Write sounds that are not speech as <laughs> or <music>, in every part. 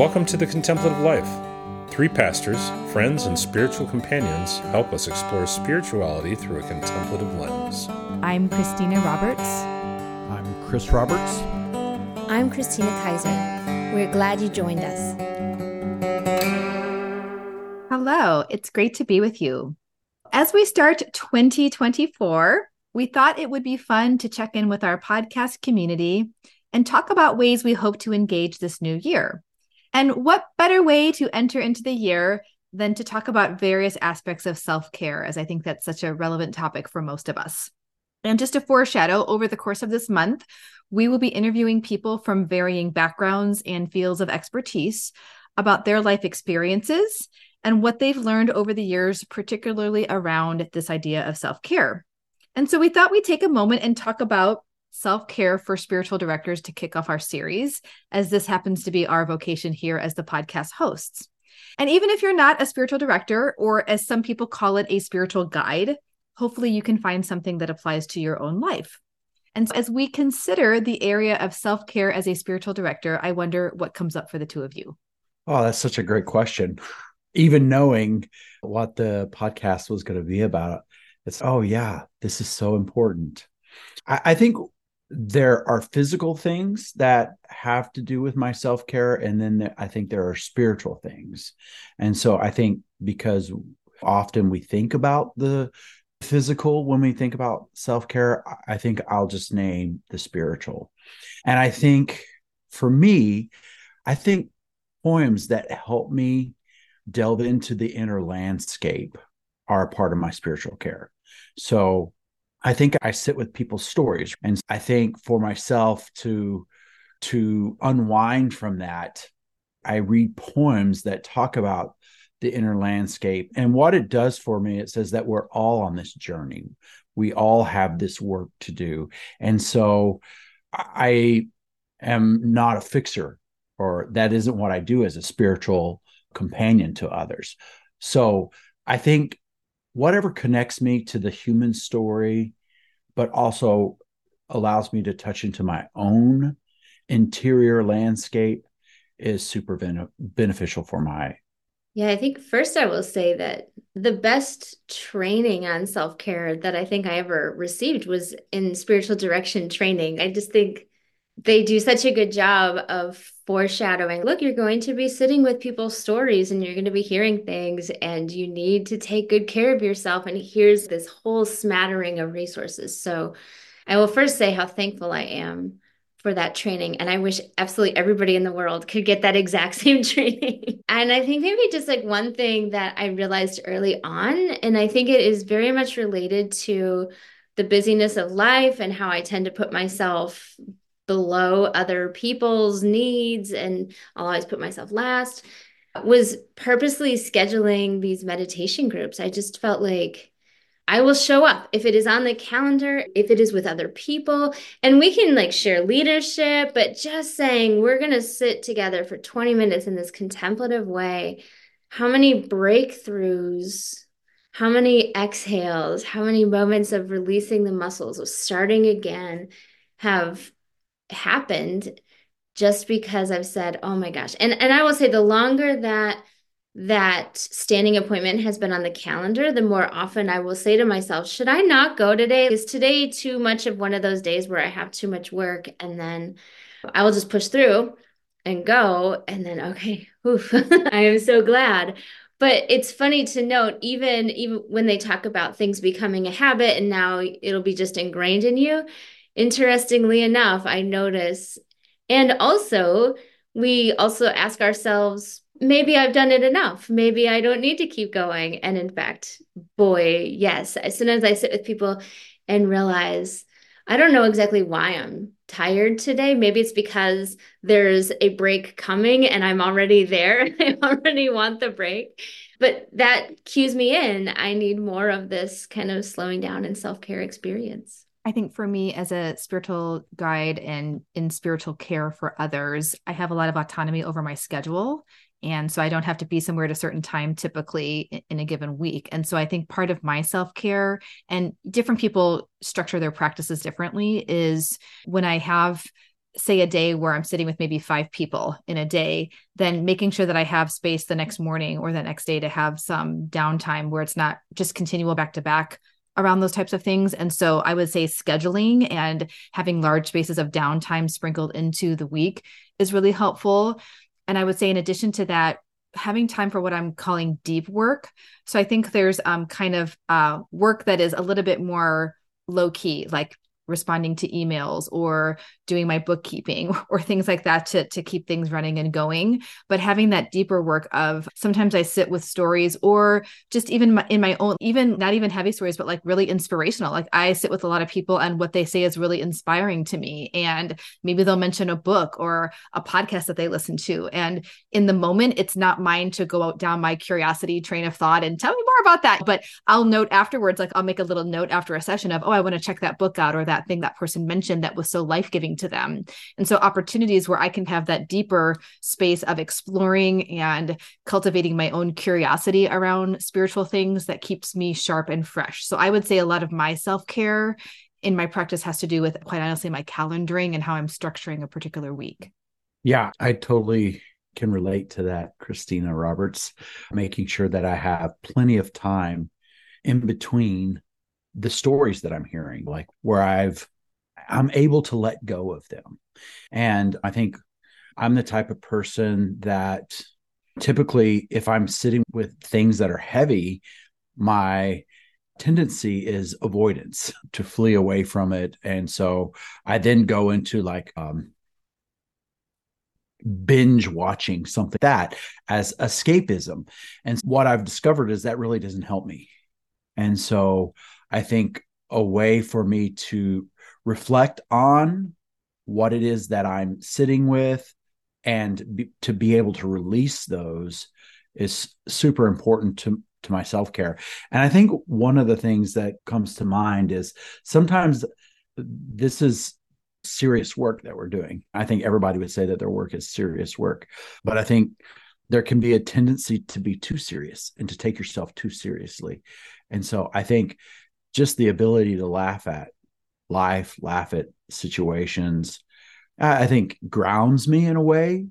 Welcome to the Contemplative Life. Three pastors, friends, and spiritual companions help us explore spirituality through a contemplative lens. I'm Christina Roberts. I'm Chris Roberts. I'm Christina Kaiser. We're glad you joined us. Hello, it's great to be with you. As we start 2024, we thought it would be fun to check in with our podcast community and talk about ways we hope to engage this new year. And what better way to enter into the year than to talk about various aspects of self care, as I think that's such a relevant topic for most of us. And just to foreshadow, over the course of this month, we will be interviewing people from varying backgrounds and fields of expertise about their life experiences and what they've learned over the years, particularly around this idea of self care. And so we thought we'd take a moment and talk about self care for spiritual directors to kick off our series, as this happens to be our vocation here as the podcast hosts. And even if you're not a spiritual director, or as some people call it, a spiritual guide, hopefully you can find something that applies to your own life. And so as we consider the area of self care as a spiritual director, I wonder what comes up for the two of you. Oh, that's such a great question. Even knowing what the podcast was going to be about, it's, oh, yeah, this is so important. I, I think there are physical things that have to do with my self care. And then I think there are spiritual things. And so I think because often we think about the physical when we think about self care, I think I'll just name the spiritual. And I think for me, I think poems that help me delve into the inner landscape are part of my spiritual care. So I think I sit with people's stories. And I think for myself to to unwind from that, I read poems that talk about the inner landscape. And what it does for me, it says that we're all on this journey. We all have this work to do. And so I am not a fixer, or that isn't what I do as a spiritual companion to others. So I think whatever connects me to the human story, but also allows me to touch into my own interior landscape is super ben- beneficial for my yeah, I think first I will say that the best training on self care that I think I ever received was in spiritual direction training. I just think they do such a good job of foreshadowing. Look, you're going to be sitting with people's stories and you're going to be hearing things, and you need to take good care of yourself. And here's this whole smattering of resources. So I will first say how thankful I am for that training. And I wish absolutely everybody in the world could get that exact <laughs> same training. and I think maybe just like one thing that I realized early on, and I think it is very much related to the busyness of life and how I tend to put myself below other people's needs and I'll always put myself last was purposely scheduling these meditation groups. I just felt like I will show up if it is on the calendar, if it is with other people, and we can like share leadership, but just saying we're going to sit together for 20 minutes in this contemplative way. How many breakthroughs, how many exhales, how many moments of releasing the muscles, of starting again have happened just because I've said, "Oh my gosh." And and I will say the longer that that standing appointment has been on the calendar, the more often I will say to myself, should I not go today? Is today too much of one of those days where I have too much work and then I will just push through and go and then okay, <laughs> oof, <laughs> I am so glad. But it's funny to note even even when they talk about things becoming a habit and now it'll be just ingrained in you, interestingly enough, I notice, and also we also ask ourselves, maybe I've done it enough. Maybe I don't need to keep going. And in fact, boy, yes, as soon as I sit with people and realize, I don't know exactly why I'm tired today. Maybe it's because there's a break coming and I'm already there. <laughs> I already want the break. But that cues me in. I need more of this kind of slowing down and self care experience. I think for me as a spiritual guide and in spiritual care for others, I have a lot of autonomy over my schedule. And so I don't have to be somewhere at a certain time typically in a given week. And so I think part of my self care and different people structure their practices differently is when I have say a day where I'm sitting with maybe five people in a day, then making sure that I have space the next morning or the next day to have some downtime where it's not just continual back to back around those types of things. And so I would say scheduling and having large spaces of downtime sprinkled into the week is really helpful. And I would say, in addition to that, having time for what I'm calling deep work. So I think there's um, kind of uh, work that is a little bit more low key, like responding to emails or doing my bookkeeping <laughs> or things like that to, to keep things running and going. But having that deeper work of sometimes I sit with stories or just even my, in my own, even not even heavy stories, but like really inspirational. Like I sit with a lot of people and what they say is really inspiring to me. And maybe they'll mention a book or a podcast that they listen to. And in the moment, it's not mine to go out down my curiosity train of thought and tell me more about that. But I'll note afterwards, like I'll make a little note after a session of, oh, I want to check that book out or that that thing that person mentioned that was so life giving to them. And so, opportunities where I can have that deeper space of exploring and cultivating my own curiosity around spiritual things that keeps me sharp and fresh. So, I would say a lot of my self care in my practice has to do with, quite honestly, my calendaring and how I'm structuring a particular week. Yeah, I totally can relate to that, Christina Roberts, making sure that I have plenty of time in between the stories that I'm hearing, like where I've I'm able to let go of them. And I think I'm the type of person that typically if I'm sitting with things that are heavy, my tendency is avoidance <laughs> to flee away from it. And so I then go into like um binge watching something that as escapism. And what I've discovered is that really doesn't help me. And so I think a way for me to reflect on what it is that I'm sitting with and be, to be able to release those is super important to to my self-care. And I think one of the things that comes to mind is sometimes this is serious work that we're doing. I think everybody would say that their work is serious work, but I think there can be a tendency to be too serious and to take yourself too seriously. And so I think just the ability to laugh at life, laugh at situations, I think grounds me in a way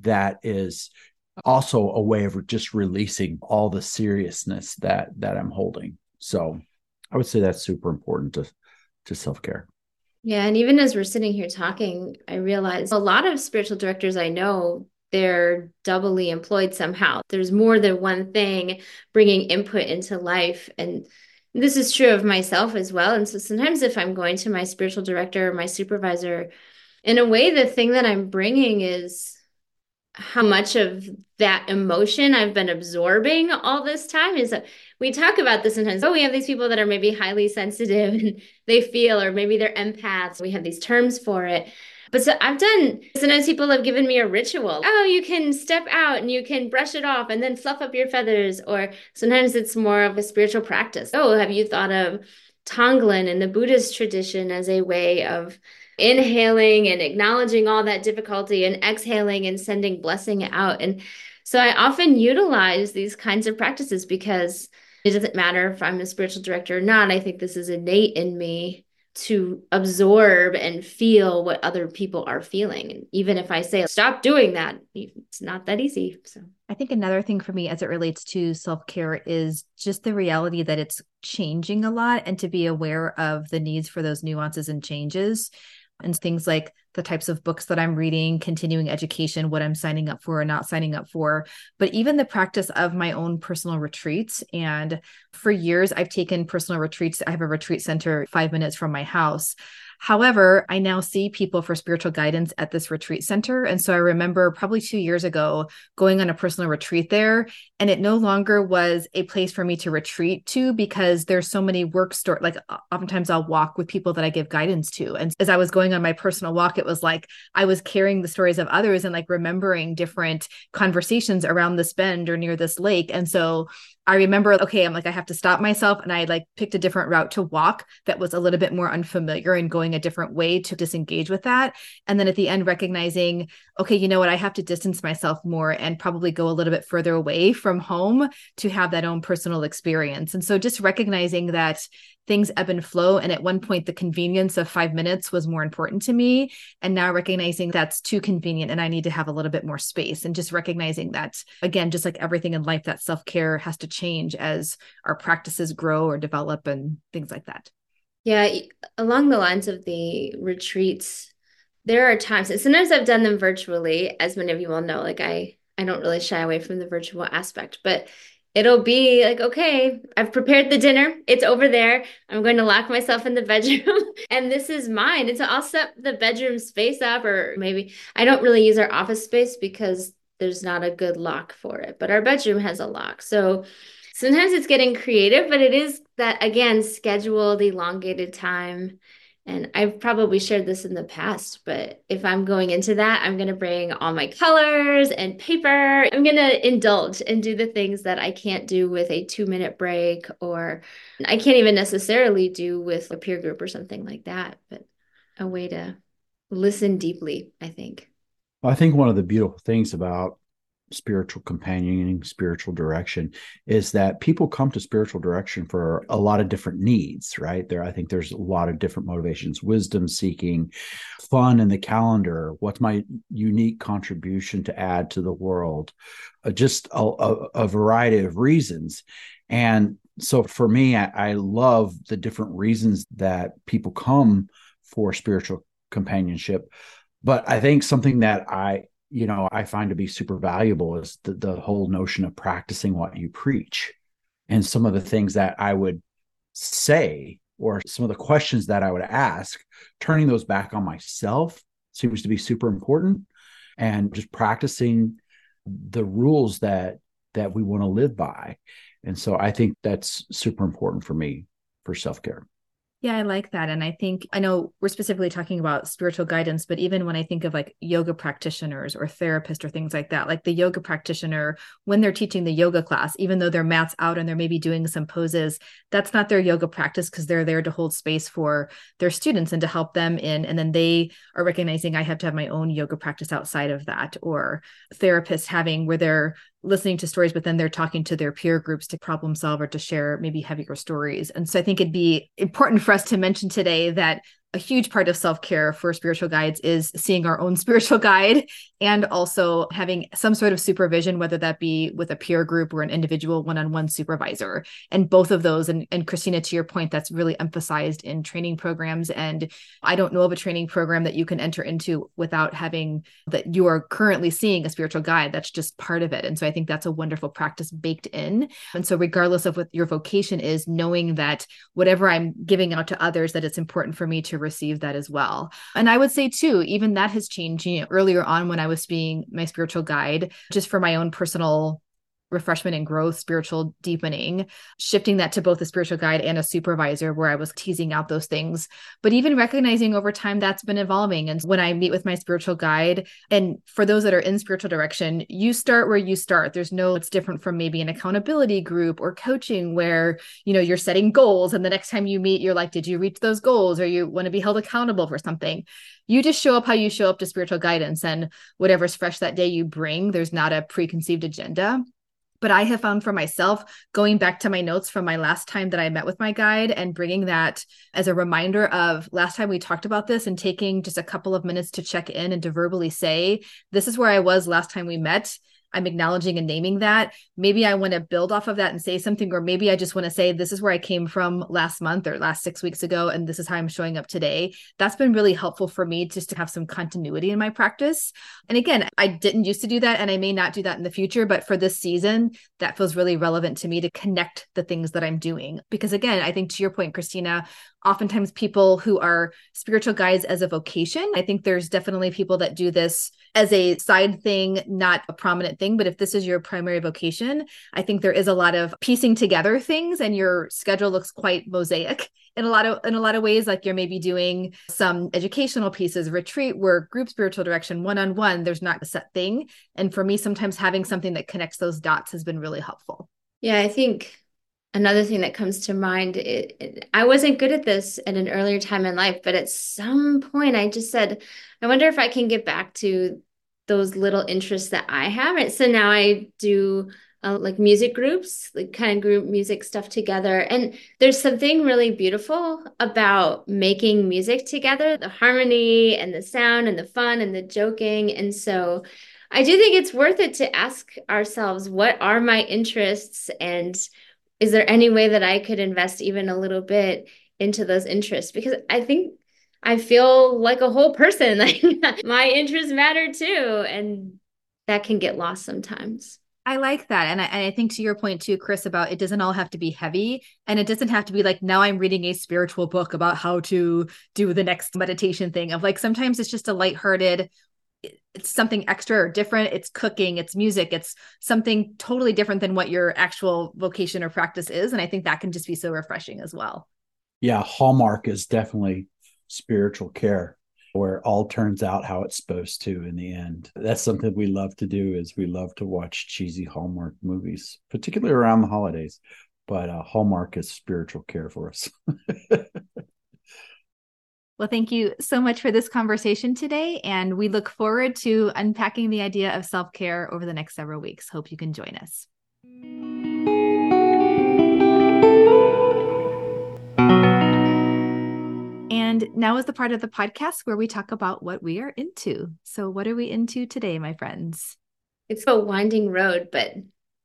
that is also a way of just releasing all the seriousness that that I'm holding. So I would say that's super important to to self-care. Yeah, and even as we're sitting here talking, I realize a lot of spiritual directors I know they're doubly employed somehow. There's more than one thing bringing input into life and this is true of myself as well. And so sometimes if I'm going to my spiritual director or my supervisor, in a way, the thing that I'm bringing is how much of that emotion I've been absorbing all this time is that we talk about this sometimes. Oh, we have these people that are maybe highly sensitive <laughs> and they feel, or maybe they're empaths. We have these terms for it. But so I've done, sometimes people have given me a ritual. Oh, you can step out and you can brush it off and then fluff up your feathers. Or sometimes it's more of a spiritual practice. Oh, have you thought of Tonglen in the Buddhist tradition as a way of inhaling and acknowledging all that difficulty and exhaling and sending blessing out? And so I often utilize these kinds of practices because it doesn't matter if I'm a spiritual director or not. I think this is innate in me to absorb and feel what other people are feeling. And even if I say, stop doing that, it's not that easy. So I think another thing for me as it relates to self care is just the reality that it's changing a lot and to be aware of the needs for those nuances and changes and things like the types of books that I'm reading, continuing education, what I'm signing up for or not signing up for, but even the practice of my own personal retreats. And for years, I've taken personal retreats. I have a retreat center five minutes from my house. However, I now see people for spiritual guidance at this retreat center. And so I remember probably two years ago going on a personal retreat there, and it no longer was a place for me to retreat to because there's so many work store. Like oftentimes I'll walk with people that I give guidance to. And as I was going on my personal walk, it was like I was carrying the stories of others and like remembering different conversations around this bend or near this lake. And so I remember, okay, I'm like, I have to stop myself. And I like picked a different route to walk that was a little bit more unfamiliar and going a different way to disengage with that. And then at the end, recognizing, okay, you know what, I have to distance myself more and probably go a little bit further away from home to have that own personal experience. And so just recognizing that things ebb and flow. And at one point, the convenience of five minutes was more important to me. And now recognizing that's too convenient and I need to have a little bit more space. And just recognizing that, again, just like everything in life, that self care has to change as our practices grow or develop and things like that. Yeah. Along the lines of the retreats, there are times, and sometimes I've done them virtually, as many of you will know, like I, I don't really shy away from the virtual aspect, but it'll be like, okay, I've prepared the dinner. It's over there. I'm going to lock myself in the <laughs> bedroom and this is mine. And so I'll set the bedroom space up, or maybe I don't really use our office space because there's not a good lock for it, but our bedroom has a lock. So sometimes it's getting creative, but it is that again, scheduled, elongated time and I've probably shared this in the past, but if I'm going into that, I'm going to bring all my colors and paper. I'm going to indulge and do the things that I can't do with a two minute break, or I can't even necessarily do with a peer group or something like that, but a way to listen deeply, I think. I think one of the beautiful things about spiritual companioning, spiritual direction is that people come to spiritual direction for a lot of different needs, right? There, I think there's a lot of different motivations, wisdom seeking, fun in the calendar. What's my unique contribution to add to the world? Uh, just a, a, a, variety of reasons. And so for me, I, I love the different reasons that people come for spiritual companionship. But I think something that I you know i find to be super valuable is the, the whole notion of practicing what you preach. And some of the things that i would say or some of the questions that i would ask turning those back on myself seems to be super important. And just practicing the rules that that we want to live by. And so i think that's super important for me for self-care yeah, I like that. And I think I know we're specifically talking about spiritual guidance, but even when I think of like yoga practitioners or therapists or things like that, like the yoga practitioner, when they're teaching the yoga class, even though their mat's out and they're maybe doing some poses, that's not their yoga practice because they're there to hold space for their students and to help them in. And then they are recognizing I have to have my own yoga practice outside of that, or therapists having where they're listening to stories, but then they're talking to their peer groups to problem solve or to share maybe heavier stories. And so I think it'd be important for us to mention today that a huge part of self-care for spiritual guides is seeing our own <laughs> spiritual guide and also having some sort of supervision whether that be with a peer group or an individual one-on-one supervisor. And both of those and, and christina to your point that's really emphasized in training programs. And i don't know of a training program that you can enter into without having that you are currently seeing a spiritual guide. That's just part of it. And so i think that's a wonderful practice baked in. And so regardless of what your vocation is knowing that whatever i'm giving out to others that it's important for me to receive that as well. And I would say too, even that has changed. You know, earlier on when I was being my spiritual guide, just for my own personal refreshment and growth, spiritual deepening, shifting that to both a spiritual guide and a supervisor where I was teasing out those things. But even recognizing over time that's been evolving. And when I meet with my spiritual guide, and for those that are in spiritual direction, you start where you start. There's no, it's different from maybe an accountability group or coaching where, you know, you're setting goals. And the next time you meet, you're like, did you reach those goals or you want to be held accountable for something? You just show up how you show up to spiritual guidance and whatever's fresh that day you bring. There's not a preconceived agenda but I have found for myself going back to my notes from my last time that I met with my guide and bringing that as a reminder of last time we talked about this and taking just a couple of minutes to check in and to verbally say, This is where I was last time we met. I'm acknowledging and naming that. Maybe I want to build off of that and say something, or maybe I just want to say, this is where I came from last month or last six weeks ago, and this is how I'm showing up today. That's been really helpful for me just to have some continuity in my practice. And again, I didn't used to do that, and I may not do that in the future, but for this season, that feels really relevant to me to connect the things that I'm doing. Because again, I think to your point, Christina, oftentimes people who are spiritual guides as a vocation. I think there's definitely people that do this as a side thing, not a prominent thing. But if this is your primary vocation, I think there is a lot of piecing together things and your schedule looks quite mosaic in a lot of in a lot of ways. Like you're maybe doing some educational pieces retreat work group spiritual direction one-on-one. There's not a set thing. And for me sometimes having something that connects those dots has been really helpful. Yeah, I think another thing that comes to mind it, it, i wasn't good at this at an earlier time in life but at some point i just said i wonder if i can get back to those little interests that i have. And so now i do uh, like music groups like kind of group music stuff together. And there's something really beautiful about making music together the harmony and the sound and the fun and the joking. And so i do think it's worth it to ask ourselves what are my interests and is there any way that I could invest even a little bit into those interests? Because I think I feel like a whole person. <laughs> Like my interests matter too. And that can get lost sometimes. I like that. And I, and I, think to your point too, Chris, about it doesn't all have to be heavy and it doesn't have to be like, now I'm reading a spiritual book about how to do the next meditation thing of like, sometimes it's just a lighthearted, it's something extra or different. It's cooking it's music it's something totally different than what your actual vocation or practice is and i think that can just be so refreshing as well. Yeah hallmark is definitely spiritual care where all turns out how it's supposed to in the end. That's something we love to do is we love to watch cheesy hallmark movies particularly around the holidays but uh, hallmark is spiritual care for us <laughs> Well, thank you so much for this conversation today. And we look forward to unpacking the idea of self care over the next several weeks. Hope you can join us. And now is the part of the podcast where we talk about what we are into. So, what are we into today, my friends? It's a winding road, but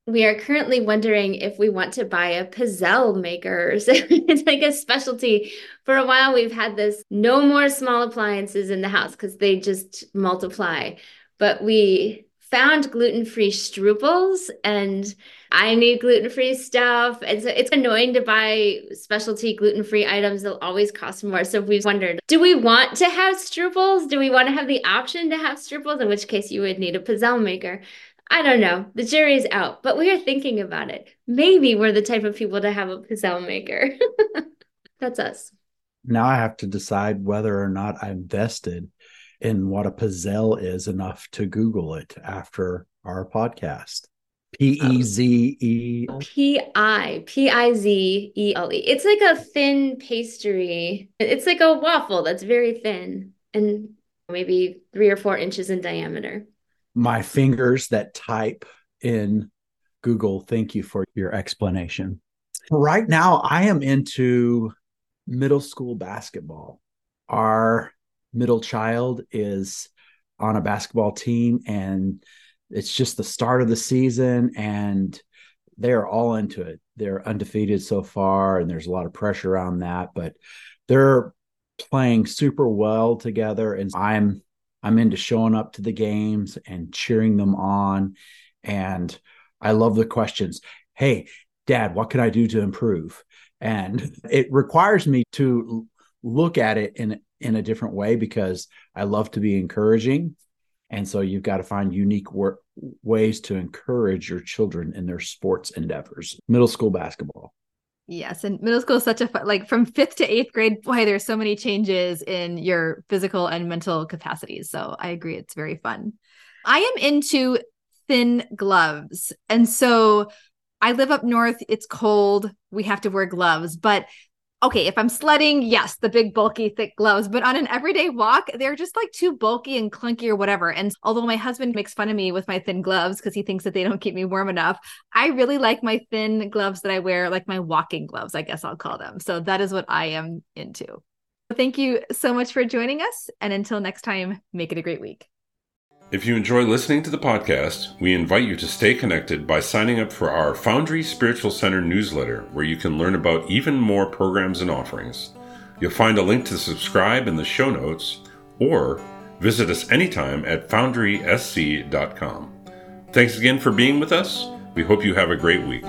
we are currently wondering if we want to buy a pizzelle maker. <laughs> it's like a specialty. For a while, we've had this no more small appliances in the house because they just multiply. But we found gluten-free strupels and I need gluten-free stuff. And so it's annoying to buy specialty gluten-free items. They'll always cost more. So we've wondered, do we want to have strupels? Do we want to have the option to have strupels? In which case you would need a pizzelle maker. I don't know. The jury's out, but we are thinking about it. Maybe we're the type of people to have a pizzelle maker. <laughs> That's us. Now I have to decide whether or not I'm vested in what a pizzelle is enough to Google it after our podcast. P E Z E P I P I Z E L E. It's like a thin pastry. It's like a waffle that's very thin and maybe three or four inches in diameter my fingers that type in Google. Thank you for your explanation. Right now, I am into middle school basketball. Our middle child is on a basketball team, and it's just the start of the season, and they're all into it. They're undefeated so far, and there's a lot of pressure around that, but they're playing super well together. And I'm I'm into showing up to the games and cheering them on. And I love the questions. Hey, dad, what can I do to improve? And <laughs> it requires me to look at it in in a different way because I love to be encouraging. And so you've got to find unique ways to encourage your children in their sports endeavors. Middle school basketball. Yes, and middle school is such a fun, like from fifth to eighth grade. Boy, there's so many changes in your physical and mental capacities. So I agree, it's very fun. I am into thin gloves, and so I live up north. It's cold. We have to wear gloves, but okay, if I'm sledding, yes, the big, bulky, thick gloves, but on an everyday walk, they're just like too bulky and clunky or whatever. And although my husband makes fun of me with my thin gloves because he thinks that they don't keep me warm enough, I really like my thin gloves that I wear, like my walking gloves, I guess I'll call them. So that is what I am into. Thank you so much for joining us. And until next time, make it a great week. If you enjoy listening to the podcast, we invite you to stay connected by signing up for our Foundry Spiritual Center newsletter, where you can learn about even more programs and offerings. You'll find a link to subscribe in the show notes, or visit us anytime at foundrysc.com. Thanks again for being with us. We hope you have a great week.